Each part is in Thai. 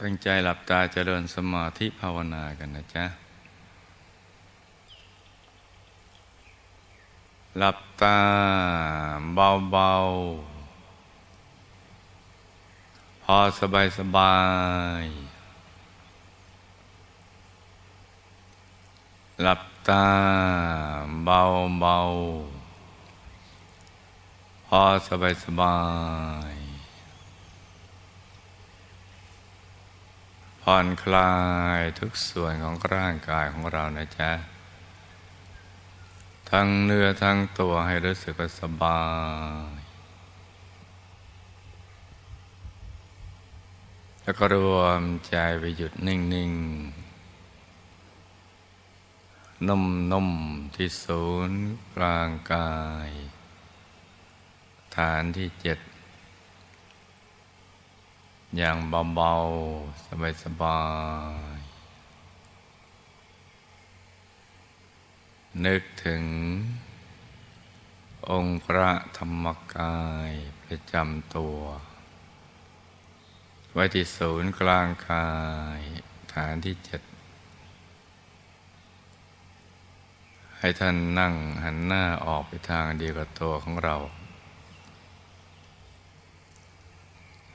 ตั้งใจหลับตาเจริญสมาธิภาวนากันนะจ๊ะ หลับตาเบาๆ พอสบายสบาย หลับตาเบาๆ พอสบายสบาย ผ่อนคลายทุกส่วนของร่างกายของเรานะจ๊ะ ทั้งเนื้อทั้งตัวให้รู้สึกสบาย แล้วก็รวมใจไปหยุดนิ่งๆนุ่มๆที่ศูนย์กลางกาย ฐานที่เจ็ด อย่างเบาๆ สบายๆนึกถึง องค์พระธรรมกายประจำตัว ไว้ที่ศูนย์กลางกาย ฐานที่เจ็ด ให้ท่านนั่งหันหน้าออกไปทางเดียวกับตัวของเรา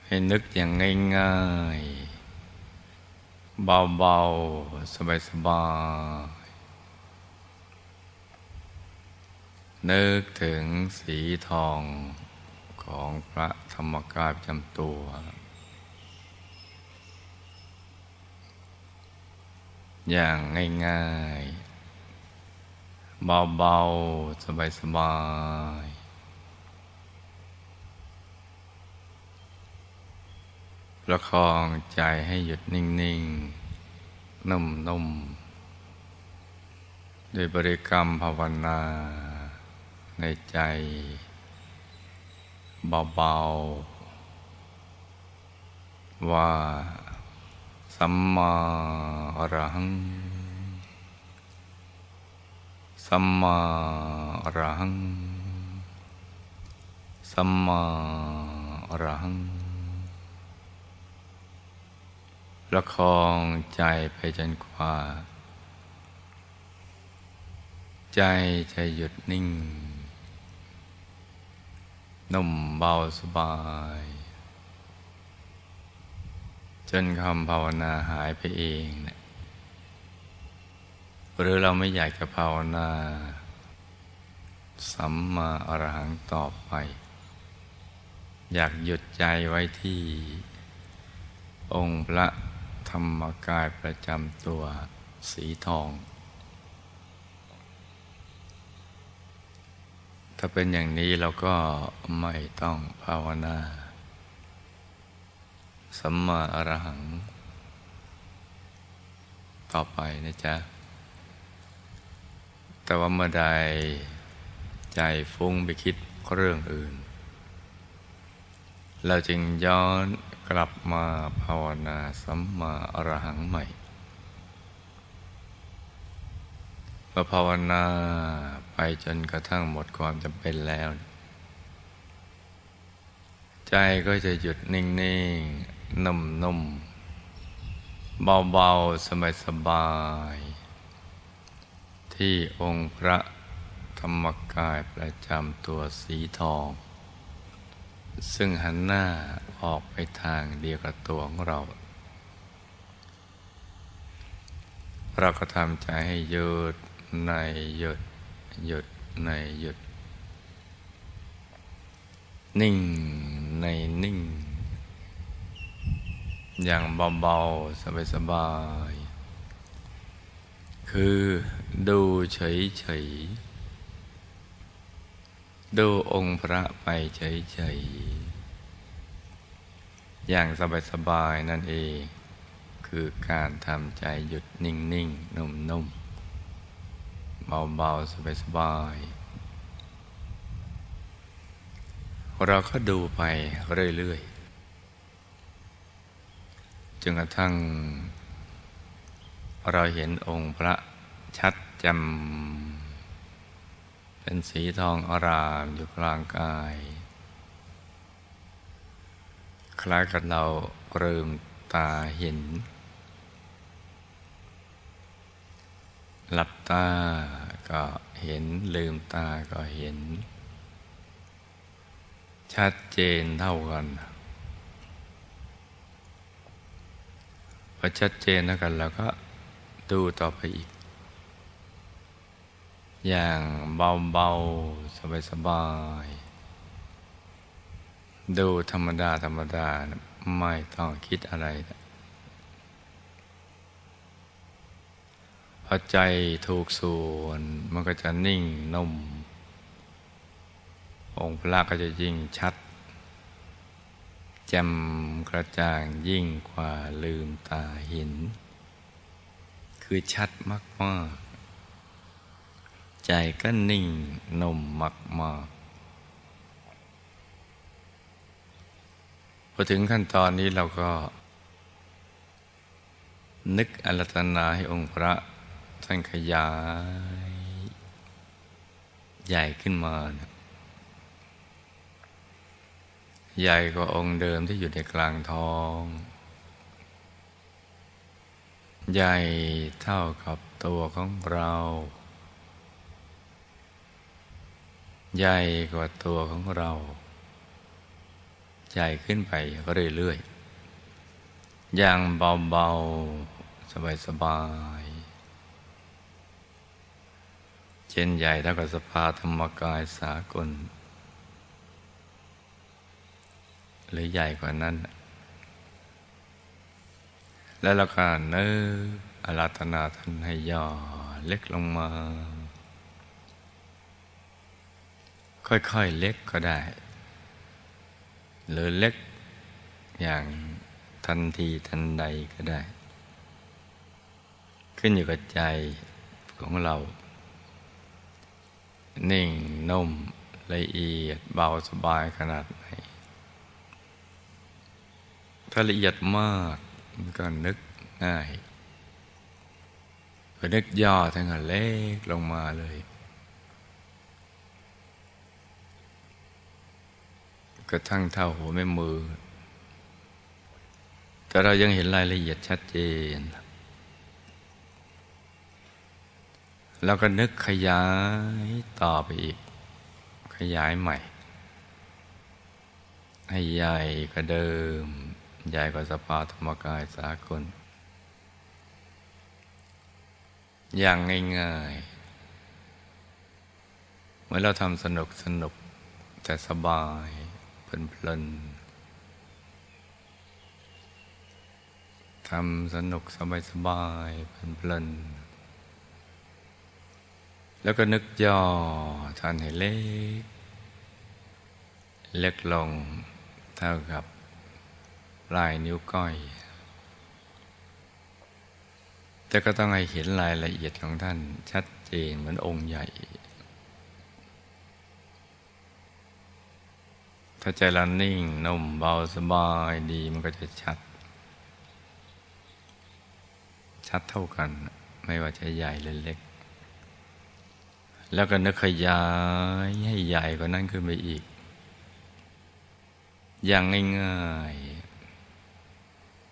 ให้นึกอย่างง่ายๆ เบาๆ สบายๆ นึกถึงสีทองของพระธรรมกายประจำตัว อย่างง่ายๆ เบาๆ สบายๆ ประคองใจให้หยุดนิ่ง ๆ นุ่ม ๆ ด้วยบริกรรมภาวนาในใจเบา ๆ ว่าสัมมาอรหัง สัมมาอรหัง สัมมาอรหัง ประคองใจไปจนกว่า ใจจะหยุดนิ่ง นุ่มเบาสบาย จนคำภาวนาหายไปเองนะหรือเราไม่อยากจะภาวนา สัมมาอรหังต่อไป อยากหยุดใจไว้ที่องค์พระ ธรรมกายประจำตัวสีทอง ถ้าเป็นอย่างนี้เราก็ไม่ต้องภาวนาสัมมาอรหัง ต่อไปนะจ๊ะ แต่ว่าเมื่อใดใจฟุ้งไปคิดเรื่องอื่น เราจึงย้อน กลับมาภาวนาสัมมาอรหังใหม่พอภาวนาไปจนกระทั่งหมดความจำเป็นแล้ว ใจก็จะหยุดนิ่งๆ นุ่มๆ เบาๆ สบายๆ ที่องค์พระธรรมกายประจำตัวสีทอง ซึ่งหันหน้าออกไปทางเดียวกับตัวของเรา เราก็ทำใจให้หยุดในหยุดหยุดในหยุด นิ่งในนิ่ง อย่างเบาๆ สบายๆ คือดูเฉยๆ ดูองค์พระไปเฉยๆ อย่างสบายๆ นั่นเอง คือการทำใจหยุดนิ่งๆ นุ่มๆ เบาๆ สบายๆ เราก็ดูไปเรื่อยๆ จนกระทั่ง เราเห็นองค์พระชัดจำ เป็นสีทองอารามอยู่กลางกาย คล้ายกับเราเริ่มตาเห็น หลับตาก็เห็นลืมตาก็เห็น ชัดเจนเท่ากันพอชัดเจนเท่ากันเราก็ดูต่อไปอีก อย่างเบาๆ สบายๆ ดูธรรมดา ธรรมดา ไม่ต้องคิดอะไร พอใจถูกส่วนมันก็จะนิ่งนุ่ม องค์พระก็จะยิ่งชัดแจ่มกระจ่างยิ่งกว่าลืมตาเห็น คือชัดมากมาก ใจก็นิ่งนุ่มมากมากพอถึงขั้นตอนนี้เราก็ นึกอรัตนาให้องค์พระท่านขยาย ใหญ่ขึ้นมานะใหญ่กว่าองค์เดิมที่อยู่ในกลางท้อง ใหญ่เท่ากับตัวของเรา ใหญ่กว่าตัวของเรา ใหญ่ขึ้นไปเรื่อยๆ อย่างเบาๆ สบายๆ เช่นใหญ่เท่ากับสภาธรรมกายสากล หรือใหญ่กว่านั้น แล้วเราก็เนื้ออาราธนาท่านให้ย่อเล็กลงมา ค่อยๆเล็กก็ได้ หรือเล็กอย่างทันทีทันใดก็ได้ ขึ้นอยู่กับใจของเรา นิ่งนุ่มละเอียดเบาสบายขนาดไหน ถ้าละเอียดมากมันก็นึกง่ายพอนึกย่อทั้งเล็กลงมาเลย กระทั่งเท่าหัวแม่มือ แต่เรายังเห็นรายละเอียดชัดเจน แล้วก็นึกขยายต่อไปอีก ขยายใหม่ ให้ใหญ่กว่าเดิม ใหญ่กว่าสภาธรรมกายสากล อย่างง่ายๆเมื่อเราทำสนุกสนุกแต่สบาย เพลินๆทำสนุกสบายสบายเพลินๆแล้วก็นึกย่อทันให้เล็ก เล็กลงเท่ากับปลายนิ้วก้อย แต่ก็ต้องให้เห็นรายละเอียดของท่านชัดเจนเหมือนองค์ใหญ่ ถ้าใจเรานิ่งนุ่มเบาสบายดีมันก็จะชัด ชัดเท่ากัน ไม่ว่าจะใหญ่หรือเล็ก แล้วก็นึกขยายให้ใหญ่กว่านั้นขึ้นไปอีก อย่างง่าย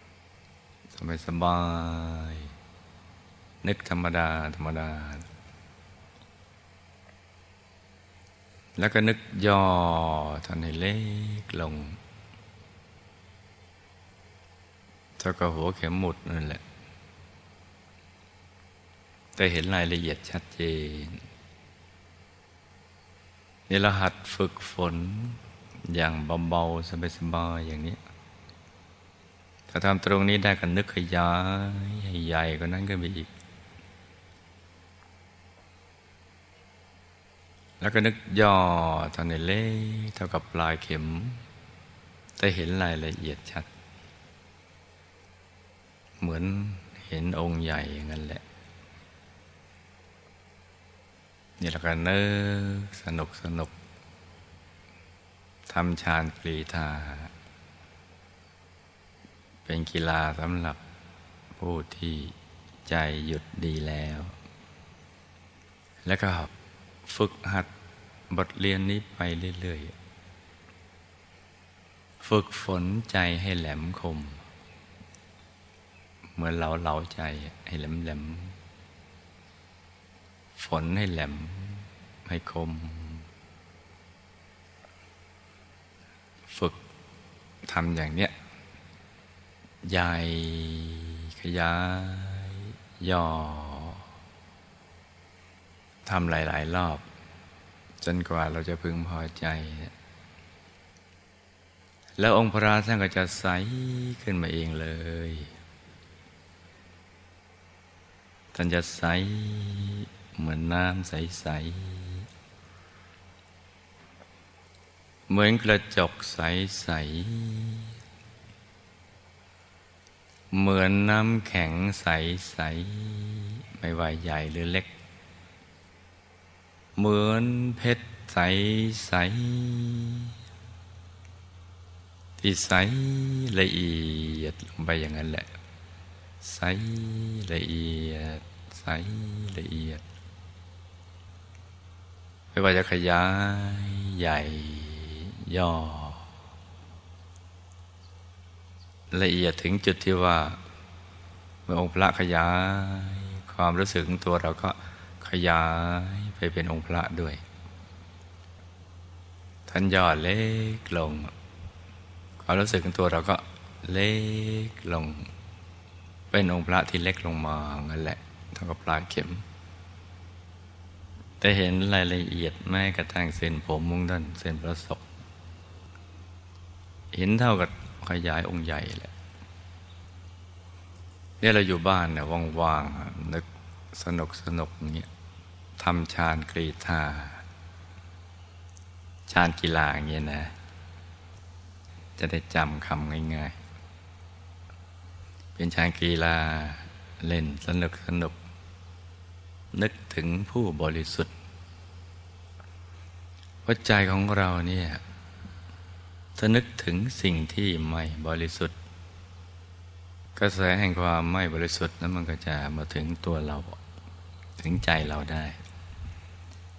ๆสบายสบายนึกธรรมดา ธรรมดา แล้วก็นึกย่อท่านให้เล็กลงเท่ากับหัวเข็มหมุดนั่นแหละ แต่เห็นรายละเอียดชัดเจนนี่เราหัดฝึกฝนอย่างเบาๆสบายๆอย่างนี้ ถ้าทำตรงนี้ได้ก็นึกขยายใหญ่กว่านั้นก็มีอีก แล้วก็นึกย่อทอนเล็กเท่ากับปลายเข็มแต่เห็นรายละเอียดชัด เหมือนเห็นองค์ใหญ่อย่างนั้นแหละ นี่เราก็นึกสนุกสนุกทำฌานปรีธา เป็นกีฬาสำหรับผู้ที่ใจหยุดดีแล้ว แล้วก็ฝึกหัด บทเรียนนี้ไปเรื่อยๆ ฝึกฝนใจให้แหลมคม เหมือนเราเหลาใจให้แหลมแหลม ฝนให้แหลม ให้คม ฝึกทำอย่างเนี้ยใหญ่ขยาย ย่อทำหลาย ๆ รอบ จนกว่าเราจะพึงพอใจ แล้วองค์พระท่านก็จะใสขึ้นมาเองเลยท่านจะใสเหมือนน้ำใสๆ เหมือนกระจกใสๆ เหมือนน้ำแข็งใสๆ ไม่ว่าใหญ่หรือเล็ก เหมือนเพชรใสๆที่ใสละเอียดลงไปอย่างนั้นแหละ ใสละเอียด ใสละเอียด ไม่ว่าจะขยายใหญ่ย่อ ละเอียดถึงจุดที่ว่า เมื่อองค์พระขยาย ความรู้สึกของตัวเราก็ขยาย ไปเป็นองค์พระด้วย ท่านย่อเล็กลงความรู้สึกของตัวเราก็เล็กลง เป็นองค์พระที่เล็กลงมางั้นแหละเท่ากับปลายเข็ม แต่เห็นรายละเอียดแม้กระทั่งเส้นผมมุ้งด้านเส้นประศกเห็นเท่ากับขยายองค์ใหญ่แหละเนี่ยเราอยู่บ้านเนี่ยว่างๆนึกสนุกสนุกอย่างเงี้ย ทำชานกรีธาชานกีฬาอย่างเงี้ยนะ จะได้จำคำง่าย ๆ เป็นชานกีฬาเล่นสนุกสนุก นึกถึงผู้บริสุทธิ์หัวใจของเราเนี่ยถ้านึกถึงสิ่งที่ไม่บริสุทธิ์ กระแสแห่งความไม่บริสุทธิ์นั้นมันก็จะมาถึงตัวเรา ถึงใจเราได้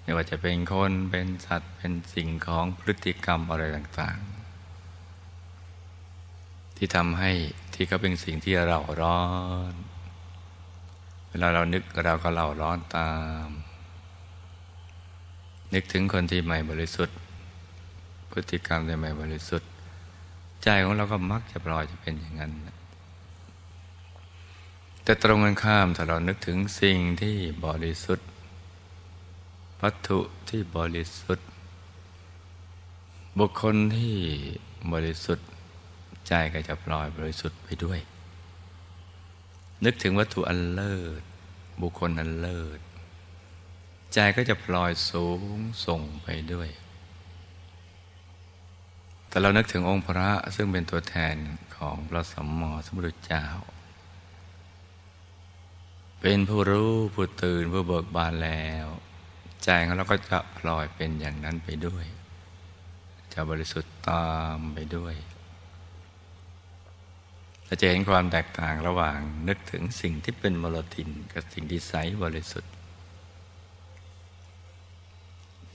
ไม่ว่าจะเป็นคนเป็นสัตว์เป็นสิ่งของพฤติกรรมอะไรต่างๆ ที่ทำให้ที่เขาเป็นสิ่งที่เราร้อน เวลาเรานึกเราก็เราร้อนตาม นึกถึงคนที่ไม่บริสุทธิ์ พฤติกรรมที่ไม่บริสุทธิ์ ใจของเราก็มักจะปล่อยจะเป็นอย่างนั้นแต่ตรงกันข้ามถ้าเรานึกถึงสิ่งที่บริสุทธิ์ วัตถุที่บริสุทธิ์ บุคคลที่บริสุทธิ์ใจก็จะปล่อยบริสุทธิ์ไปด้วย นึกถึงวัตถุอันเลิศ บุคคลอันเลิศ ใจก็จะพลอยสูงส่งไปด้วย แต่เรานึกถึงองค์พระซึ่งเป็นตัวแทนของพระสัมมาสัมพุทธเจ้า เป็นผู้รู้ผู้ตื่นผู้เบิกบานแล้ว ใจของเราก็จะพลอยเป็นอย่างนั้นไปด้วย จะบริสุทธิ์ตามไปด้วยเราจะเห็นความแตกต่างระหว่างนึกถึงสิ่งที่เป็นมลทินกับสิ่งที่ใสบริสุทธิ์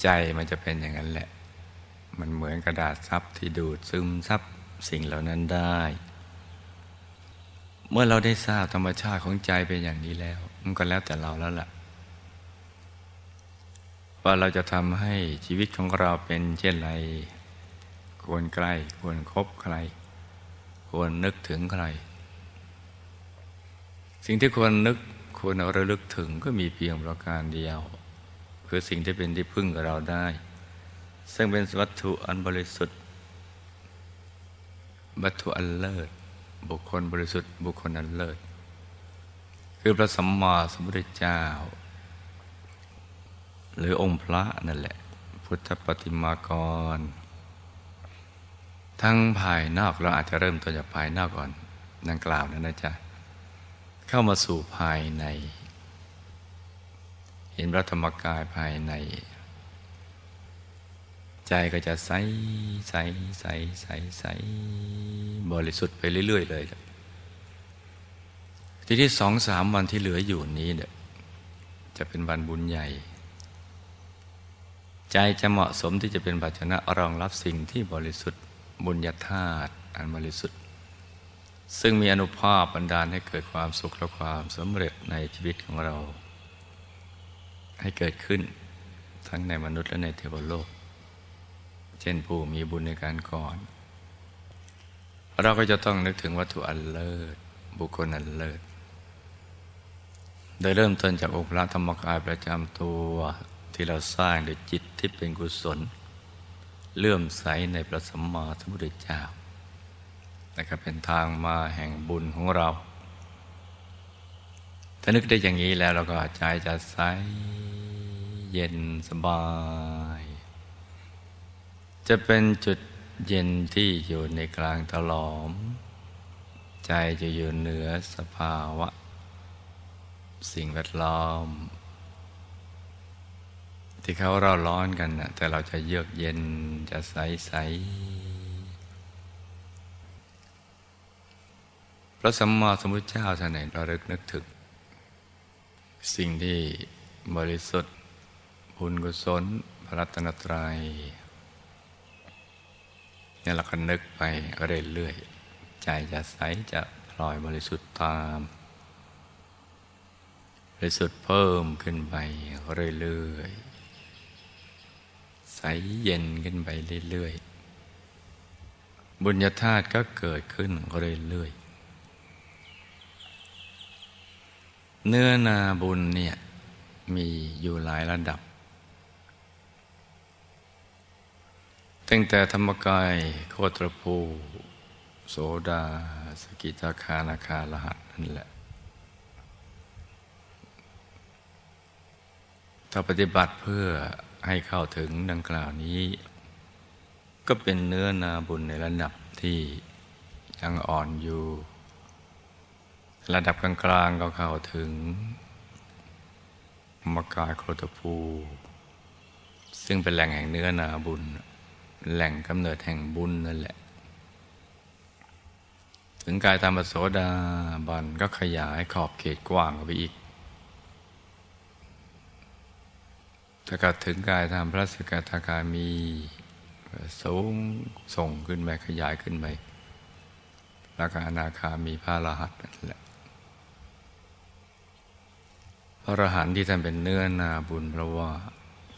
ใจมันจะเป็นอย่างนั้นแหละ มันเหมือนกระดาษซับที่ดูดซึมซับสิ่งเหล่านั้นได้ เมื่อเราได้ทราบธรรมชาติของใจเป็นอย่างนี้แล้ว มันก็แล้วแต่เราแล้วล่ะ ว่าเราจะทำให้ชีวิตของเราเป็นเช่นไร ควรใกล้ ควรครบใคร ควรนึกถึงใคร สิ่งที่ควรนึกควรระลึกถึงก็มีเพียงประการเดียว คือสิ่งที่เป็นที่พึ่งกับเราได้ ซึ่งเป็นวัตถุอันบริสุทธิ์ วัตถุอันเลิศ บุคคลบริสุทธิ์ บุคคลอันเลิศ คือพระสัมมาสัมพุทธเจ้า หรือองค์พระนั่นแหละ พุทธปฏิมากร ทั้งภายนอกเราอาจจะเริ่มต้นจากภายนอกก่อนดังกล่าวนั้นนะจ๊ะ เข้ามาสู่ภายใน เห็นพระธรรมกายภายใน ใจก็จะใสใสใสใสใสบริสุทธิ์ไปเรื่อย ๆ เลยทีที่สองสามวันที่เหลืออยู่นี้เนี่ยจะเป็นวันบุญใหญ่ ใจจะเหมาะสมที่จะเป็นภาชนะรองรับสิ่งที่บริสุทธิ์บุญญาธาตุอันบริสุทธิ์ ซึ่งมีอนุภาพบันดาลให้เกิดความสุขและความสำเร็จในชีวิตของเรา ให้เกิดขึ้นทั้งในมนุษย์และในเทวโลก เช่นผู้มีบุญในการก่อน เราก็จะต้องนึกถึงวัตถุอันเลิศ บุคคลอันเลิศโดยเริ่มต้นจากองค์พระธรรมกายประจำตัว ที่เราสร้างด้วยจิตที่เป็นกุศล เลื่อมใสในพระสัมมาสัมพุทธเจ้านะครับเป็นทางมาแห่งบุญของเรา ถ้านึกได้อย่างนี้แล้วเราก็ใจจะใสเย็นสบาย จะเป็นจุดเย็นที่อยู่ในกลางตลอม ใจจะอยู่เหนือสภาวะ สิ่งแวดล้อม ที่เขาเราร้อนกันนะแต่เราจะเยือกเย็นจะใสใสพระสัมมาสัมพุทธเจ้าท่านไหนราเลิกนึกถึง สิ่งที่บริสุทธิ์บุญกุศลพระรัตนตรัยเนี่ยเราก็นึกไปเรื่อยๆใจจะใสจะปล่อยบริสุทธิ์ตามบริสุทธิ์เพิ่มขึ้นไปเรื่อยๆ ใสเย็นขึ้นไปเรื่อยๆ บุญญาธาตุก็เกิดขึ้นเรื่อยๆ เนื้อนาบุญเนี่ยมีอยู่หลายระดับ ตั้งแต่ธรรมกายโคตรภู โสดา สกิทาคานาคาลหัสนั่นแหละ ถ้าปฏิบัติเพื่อ ให้เข้าถึงดังกล่าวนี้ ก็เป็นเนื้อนาบุญในระดับที่ยังอ่อนอยู่ ระดับกลางๆก็เข้าถึงมกายโคตภู ซึ่งเป็นแหล่งแห่งเนื้อนาบุญ แหล่งกำเนิดแห่งบุญนั่นแหละ ถึงกายธรรมโสดาบันก็ขยายขอบเขตกว้างออกไปอีก ถ้าก็ถึงกายธรรมพระสกทาคามีสูงส่งขึ้นไปขยายขึ้นไปแล้วก็อนาคามีพระรหัสนั่นแหละพระอรหันต์ที่ท่านเป็นเนื้อนาบุญเพราะว่า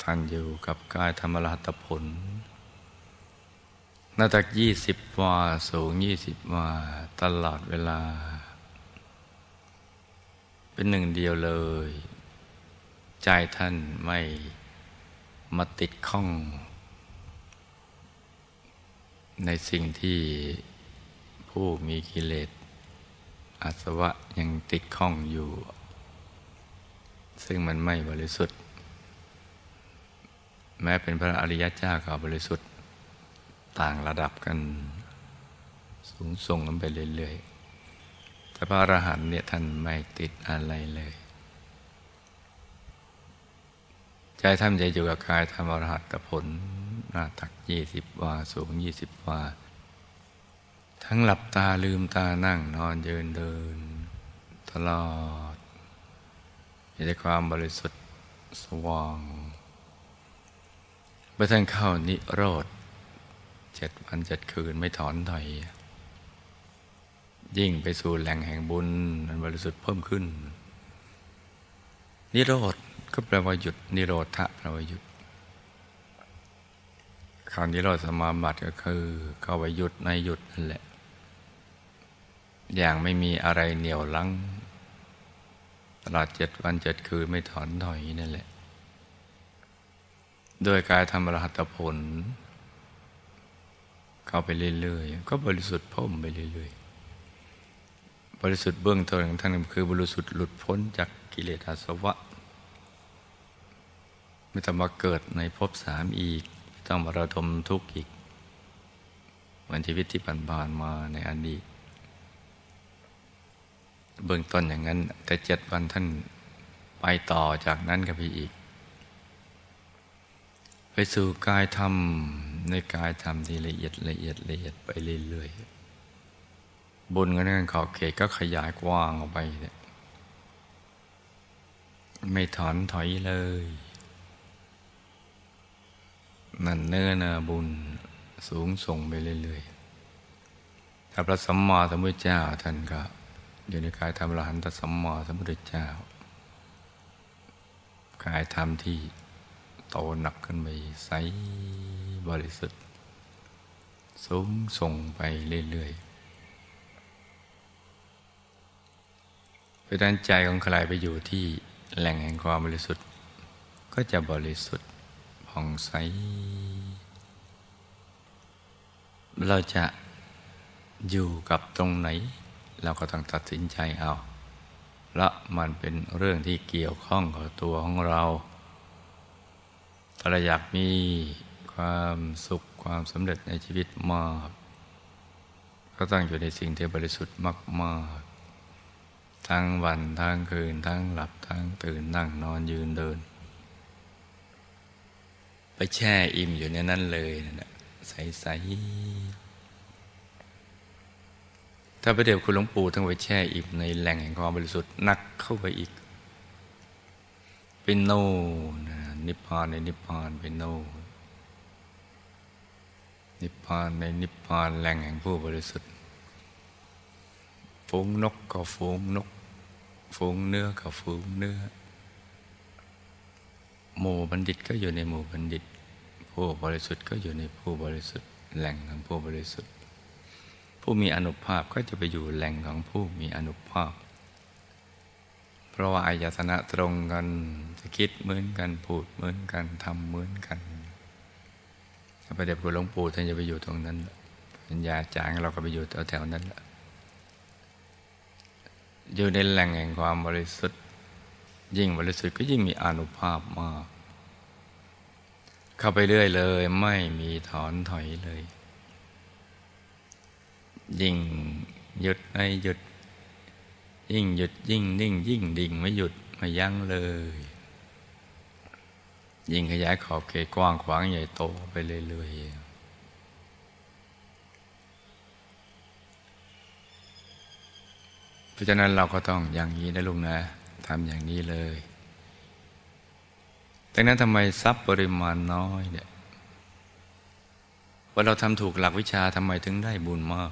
ท่านอยู่กับกายธรรมรหัตผลนาตักยี่สิบวาสูงยี่สิบวาตลอดเวลา เป็นหนึ่งเดียวเลย ใจท่านไม่มาติดข้อง ในสิ่งที่ผู้มีกิเลสอาสวะยังติดข้องอยู่ ซึ่งมันไม่บริสุทธิ์ แม้เป็นพระอริยเจ้าก็บริสุทธิ์ต่างระดับกันสูงส่งกันไปเรื่อยๆแต่พระอรหันต์เนี่ยท่านไม่ติดอะไรเลย ใจท่านจะอยู่กับกายธรรมอรหัตผลหน้าตักยี่สิบวาสูงยี่สิบวา ทั้งหลับตาลืมตานั่งนอนยืนเดิน ตลอดมีแต่ความบริสุทธิ์สว่างเมื่อท่านเข้านิโรธเจ็ดวันเจ็ดคืนไม่ถอนถอย ยิ่งไปสู่แหล่งแห่งบุญมันบริสุทธิ์เพิ่มขึ้น นิโรธ ก็แปลว่าหยุดนิโรธะแปลว่าหยุดคำนิโรธสมาบัติก็คือเข้าไปหยุดในหยุดนั่นแหละ อย่างไม่มีอะไรเหนี่ยวลังตลอดเจ็ดวันเจ็ดคืนไม่ถอนถอยนั่นแหละ โดยการทำอรหัตผล เข้าไปเรื่อยๆ ก็บริสุทธิ์พ้มไปเรื่อยๆ บริสุทธิ์เบื้องต้นของท่านคือ บริสุทธิ์หลุดพ้นจากกิเลสอาสวะ ไม่ต้องมาเกิดในภพสามอีกต้องมาระดมทุกข์อีก เหมือนชีวิตที่ผ่านมาในอดีตเบื้องต้นอย่างนั้น แต่เจ็ดวันท่านไปต่อจากนั้นกับพี่อีก ไปสู่กายธรรม ในกายธรรมที่ละเอียดละเอียดละเอียดไปเรื่อยๆบุญกันนั้นขอบเขตก็ขยายกว้างออกไป ไม่ถอนถอยเลย นั่นเนื้อนาบุญสูงส่งไปเรื่อยๆถ้าพระสัมมาสัมพุทธเจ้าท่านก็ อยู่ในกายธรรมรหันตสัมมาสัมพุทธเจ้ากายธรรมที่โตหนักขึ้นไปใสบริสุทธิ์สูงส่งไปเรื่อยๆเพราะนั้นใจของใครไปอยู่ที่แหล่งแห่งความบริสุทธิ์ ก็จะบริสุทธิ์ ผ่องใส เราจะอยู่กับตรงไหน เราก็ต้องตัดสินใจเอาและมันเป็นเรื่องที่เกี่ยวข้องกับตัวของเราถ้าเราอยากมีความสุขความสำเร็จในชีวิตมาก ก็ต้องอยู่ในสิ่งที่บริสุทธิ์มาก ๆ ทั้งวัน ทั้งคืน ทั้งหลับ ทั้งตื่นนั่งนอนยืนเดิน ไปแช่อิ่มอยู่ในนั้นเลยนะใสๆถ้าไปเดี๋ยวคุณหลวงปู่ทั้งไปแช่อิ่มในแหล่งแห่งความบริสุทธิ์นักเข้าไปอีก เป็นโน่นนิพพานในนิพพานเป็นโน่นิพพานในนิพพานแหล่งแห่งผู้บริสุทธิ์ฝูงนกก็ฝูงนกฝูงเนื้อก็ฝูงเนื้อ หมู่บัณฑิตก็อยู่ในหมู่บัณฑิต ผู้บริสุทธิ์ก็อยู่ในผู้บริสุทธิ์ แหล่งของผู้บริสุทธิ์ ผู้มีอนุภาพก็จะไปอยู่แหล่งของผู้มีอนุภาพ เพราะว่าอายตนะตรงกันจะคิดเหมือนกันพูดเหมือนกันทำเหมือนกันพระเดชคุณหลวงปู่ท่านจะไปอยู่ตรงนั้นปัญญาจางเราก็ไปอยู่แถวๆนั้นละอยู่ในแหล่งแห่งความบริสุทธิ์ ยิ่งบริสุทธิ์ก็ยิ่งมีอนุภาพมาก เข้าไปเรื่อยเลย ไม่มีถอนถอยเลย ยิ่งหยุดไม่หยุด ยิ่งหยุดยิ่งนิ่ง ยิ่งดิ่งไม่หยุดไม่ยั้งเลย ยิ่งขยายขอบเขตกว้างขวางใหญ่โตไปเรื่อยๆเพราะฉะนั้นเราก็ต้องอย่างนี้นะลุงนะ ทำอย่างนี้เลยดังนั้นทำไมทรัพย์ปริมาณน้อยเนี่ยว่าเราทำถูกหลักวิชาทำไมถึงได้บุญมาก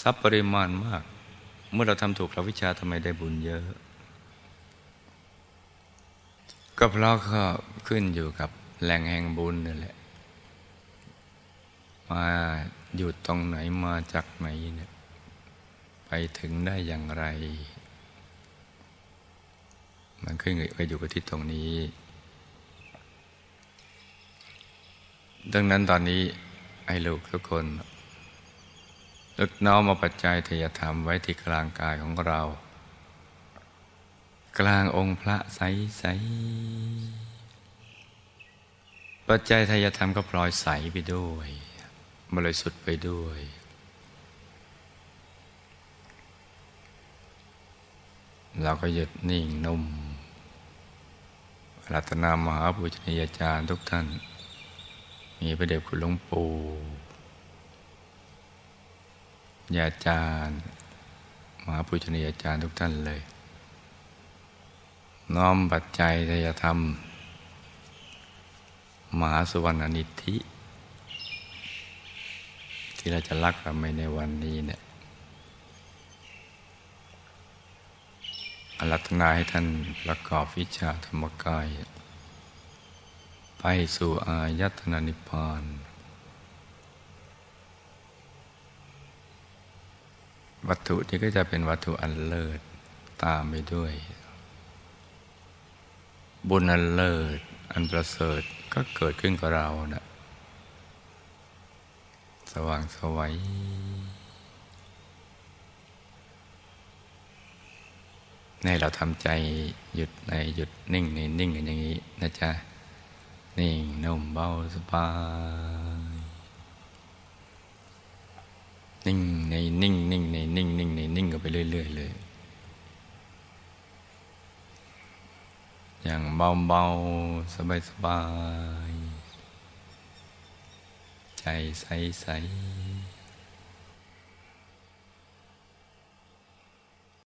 ทรัพย์ปริมาณมาก เมื่อเราทำถูกหลักวิชาทำไมได้บุญเยอะ ก็เพราะก็ขึ้นอยู่กับแหล่งแห่งบุญนั่แหละ มาอยู่ตรงไหนมาจากไหนเนี่ยไปถึงได้อย่างไร มันขึ้นไปอยู่กับที่ตรงนี้ ดังนั้นตอนนี้ไอ้ลูกทุกคนลึกน้อมมาปัจจัยทยธรรมไว้ที่กลางกายของเรา กลางองค์พระใสใสปัจจัยทายธรรมก็ปลอยใสไปด้วยบริสุทธิ์ไปด้วย เราก็หยุดนิ่งนุ่ม รัตนามหาปุชนียาจารย์ทุกท่าน มีพระเดชคุณหลวงปู่ยาจารย์มหาปุชนียาจารย์ทุกท่านเลย น้อมปัจจัยทยธรรม มหาสุวรรณนิธิ ที่เราจะรักกันไปในวันนี้เนี่ย อรัตนาให้ท่านประกอบวิชาธรรมกาย ไปสู่อายตนะนิพพานวัตถุนี้ก็จะเป็นวัตถุอันเลิศตามไปด้วย บุญอันเลิศ อันประเสริฐก็เกิดขึ้นกับเรานะสว่างสวัย ในเราทำใจหยุดในหยุดนิ่งในนิ่งกันอย่างนี้นะจ๊ะ นิ่งนุ่มเบาสบาย นิ่งในนิ่งนิ่งในนิ่งนิ่งในนิ่งกันไปเรื่อยๆเลย อย่างเบาๆสบายๆใจใสๆ